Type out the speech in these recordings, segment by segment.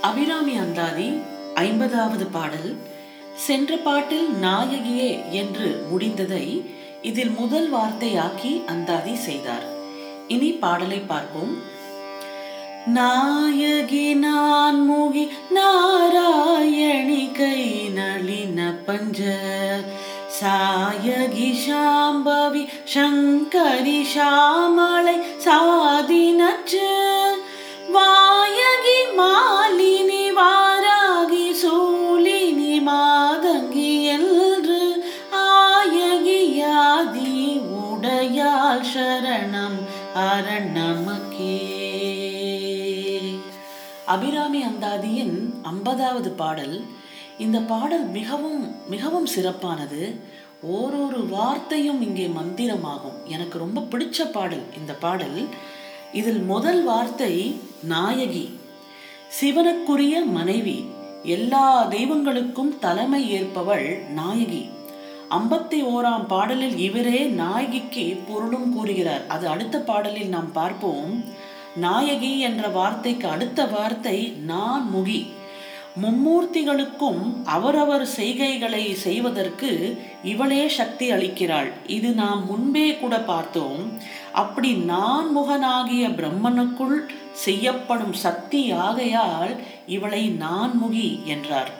அபிராமி அந்தாதி ஐம்பதாவது பாடல். சென்ற பாட்டில் நாயகியே என்று முடிந்ததை இதில் முதல் வார்த்தையாக்கி அந்தாதி செய்தார். இனி பாடலை பார்ப்போம். நாயகி நான் மூகி நாராயணி கை நளின பஞ்ச. சாயகி சாம்பவி சங்கரி சாமளை சாதினச்சு மாதங்கி என்று ஆயகியாதி உடையால் சரணம் அரணமக்கே. அபிராமி அந்தாதியின் ஐம்பதாவது பாடல். இந்த பாடல் மிகவும் மிகவும் சிறப்பானது. ஓரொரு வார்த்தையும் இங்கே மந்திரமாகும். எனக்கு ரொம்ப பிடிச்ச பாடல் இந்த பாடல். இதில் முதல் வார்த்தை நாயகி சிவனுக்குரிய மனைவி. எல்லா தெய்வங்களுக்கும் தலைமை ஏற்பவள் நாயகி. ஐம்பத்தி ஓராம் பாடலில் இவரே நாயகிக்கு பொருளும் கூறுகிறார். அது அடுத்த பாடலில் நாம் பார்ப்போம். நாயகி என்ற வார்த்தைக்கு அடுத்த வார்த்தை நான் முகி. மும்மூர்த்திகளுக்கும் அவரவர் செய்கைகளை செய்வதற்கு இவளே சக்தி அளிக்கிறாள். இது நாம் முன்பே கூட பார்த்தோம். அப்படி நான் முகனாகிய பிரம்மனுக்குள் செய்யப்படும் சக்தி ஆகையால் இவளை நான்முகி என்றார்.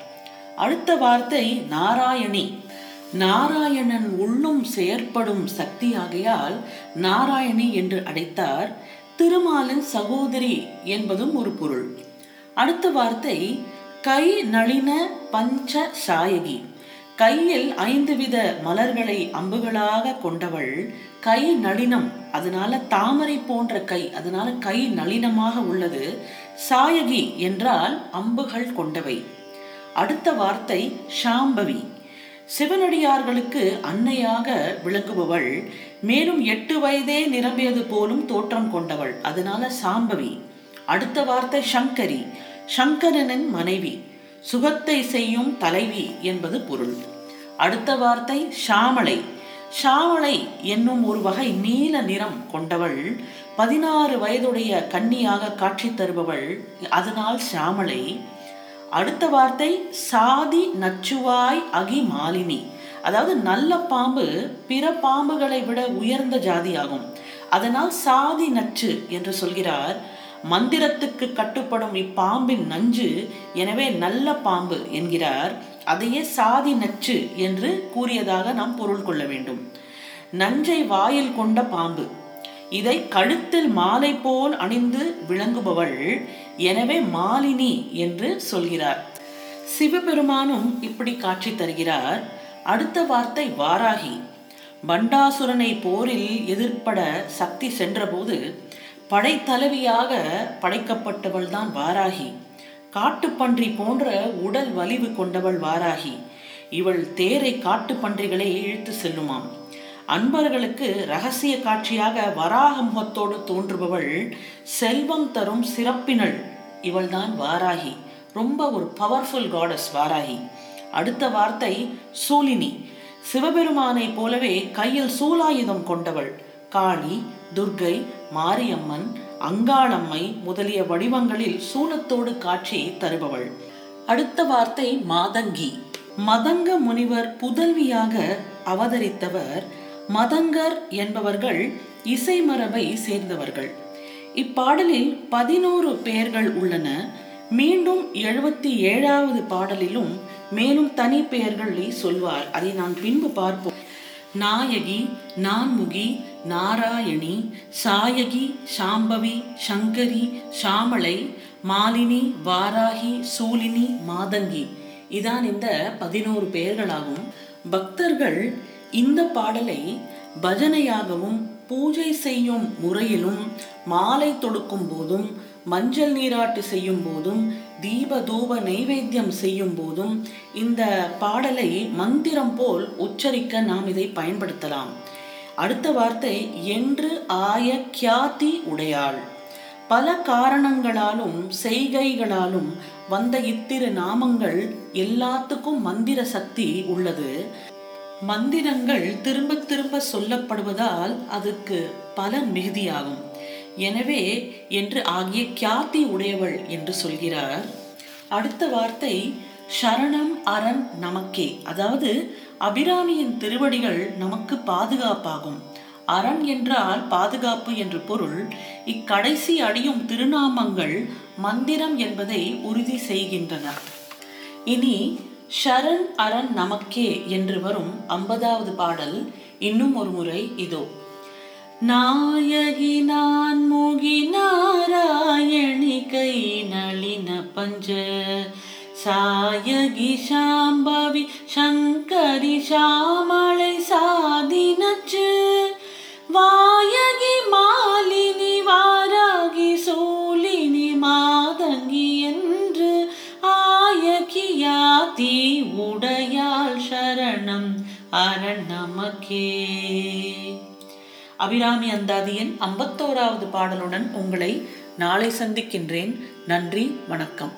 அடுத்த வார்த்தை நாராயணி. நாராயணன் உள்ளும் செயற்படும் சக்தி ஆகையால் நாராயணி என்று அழைத்தார் திருமாலின் சகோதரி என்பதும் ஒரு பொருள். அடுத்த வார்த்தை கை நளின பஞ்ச சாயகி. கையில் ஐந்து வித மலர்களை அம்புகளாக கொண்டவள் கை நளினம். அதனால தாமரை போன்ற கை அதனால கை நளினமாக உள்ளது. சாயகி என்றால் அம்புகள் கொண்டவை. அடுத்த வார்த்தை சாம்பவி. சிவனடியார்களுக்கு அன்னையாக விளங்குபவள். மேலும் எட்டு வயதே நிரம்பியது போலும் தோற்றம் கொண்டவள். அதனால சாம்பவி. அடுத்த வார்த்தை சங்கரி. சங்கரனின் மனைவி. சுகத்தை செய்யும் தலைவி என்பது பொருள். அடுத்த வார்த்தை ஷாமலை. ஷாமலை என்னும் ஒரு வகை நீல நிறம் கொண்டவள் பதினாறு வயதுடைய கன்னியாக காட்சி தருபவள் அதனால் ஷாமலை. அடுத்த வார்த்தை சாதி நச்சுவாய் அகி மாலினி. அதாவது நல்ல பாம்பு பிற பாம்புகளை விட உயர்ந்த ஜாதியாகும். அதனால் சாதி நச்சு என்று சொல்கிறார். மந்திரத்துக்கு கட்டுப்படும் இப்பாம்பின் நஞ்சு எனவே நல்ல பாம்பு என்கிறார். அதையே சாதி நச்சு என்று கூறியதாக நாம் பொருள் கொள்ள வேண்டும். நஞ்சை வாயில் கொண்ட பாம்பு. இதை கழுத்தில் மாலை போல் அணிந்து விளங்குபவள் எனவே மாலினி என்று சொல்கிறார். சிவபெருமானும் இப்படி காட்சி தருகிறார். அடுத்த வார்த்தை வாராகி. பண்டாசுரனை போரில் எதிர்ப்பட சக்தி சென்றபோது படைத்தலைவியாக படைக்கப்பட்டவள் தான் வாராகி. காட்டுப்பன்றி போன்ற உடல் வலிவு கொண்டவள் வாராகி. இவள் தேரை காட்டுப்பன்றிகளை இழுத்து செல்லுமாம். அன்பர்களுக்கு ரகசிய காட்சியாக வராக முகத்தோடு தோன்றுபவள் செல்வம் தரும் சிறப்பினள். இவள்தான் வாராகி. ரொம்ப ஒரு பவர்ஃபுல் காடஸ் வாராகி. அடுத்த வார்த்தை சூலினி. சிவபெருமானை போலவே கையில் சூலாயுதம் கொண்டவள். காளி துர்கை மாரியம்மன் அங்காளம்மை முதலிய வடிவங்களில் சூலத்தோடு காட்சி தருபவள். அடுத்த வார்த்தை மாதங்கி. மதங்க முனிவர் புதல்வியாக அவதரித்தவர் மதங்கர் என்பவர்கள் இசை மரபை சேர்ந்தவர்கள். இப்பாடலில் பதினோரு பெயர்கள் உள்ளன. மீண்டும் எழுபத்தி ஏழாவது பாடலிலும் மேலும் தனி பெயர்களை சொல்வார். அதை நான் பின்பு பார்ப்போம். நாயகி நான்முகி நாராயணி சாயகி சாம்பவி சங்கரி சாமளை மாலினி வாராகி சூலினி மாதங்கி. இதான் இந்த பதினோரு பெயர்களாகும். பக்தர்கள் இந்த பாடலை பஜனையாகவும் பூஜை செய்யும் முறையிலும் மாலை தொடுக்கும் போதும் மஞ்சள் நீராட்டு செய்யும் போதும் தீப தூப நைவேத்தியம் செய்யும் போதும் இந்த பாடலை மந்திரம் போல் உச்சரிக்க நாம் இதை பயன்படுத்தலாம். அடுத்த வார்த்தை என்று ஆய கியாதி உடையாள். பல காரணங்களாலும் செய்கைகளாலும் வந்த இத்திரு நாமங்கள் எல்லாத்துக்கும் மந்திர சக்தி உள்ளது. மந்திரங்கள் திரும்ப திரும்ப சொல்லப்படுவதால் அதுக்கு பலன் மிகுதியாகும். எனவே என்று ஆகிய கியாதி உடையவள் என்று சொல்கிறார். அடுத்த வார்த்தை சரணம் அரண் நமக்கே. அதாவது அபிராமியின் திருவடிகள் நமக்கு பாதுகாப்பாகும். அரண் என்றால் பாதுகாப்பு என்று பொருள். இக்கடைசி அடியும் திருநாமங்கள் மந்திரம் என்பதை உறுதி செய்கின்றன. இனி ஷரண் அரண் நமக்கே என்று வரும் ஐம்பதாவது பாடல் இன்னும் ஒரு முறை இதோ. நாயகி நான் முகி நாராயணி கை நளின பஞ்ச. சாயகி சாம்பவி சங்கரி சாமளை சாதினச்சு வாயகி மாலினி வாராகி சூலினி மாதங்கி என்று ஆயகியாதி உடையாள் சரணம் அரண் நமக்கே அபிராமி அந்தாதியின் ஐம்பத்தோராவது பாடலுடன் உங்களை நாளை சந்திக்கின்றேன். நன்றி வணக்கம்.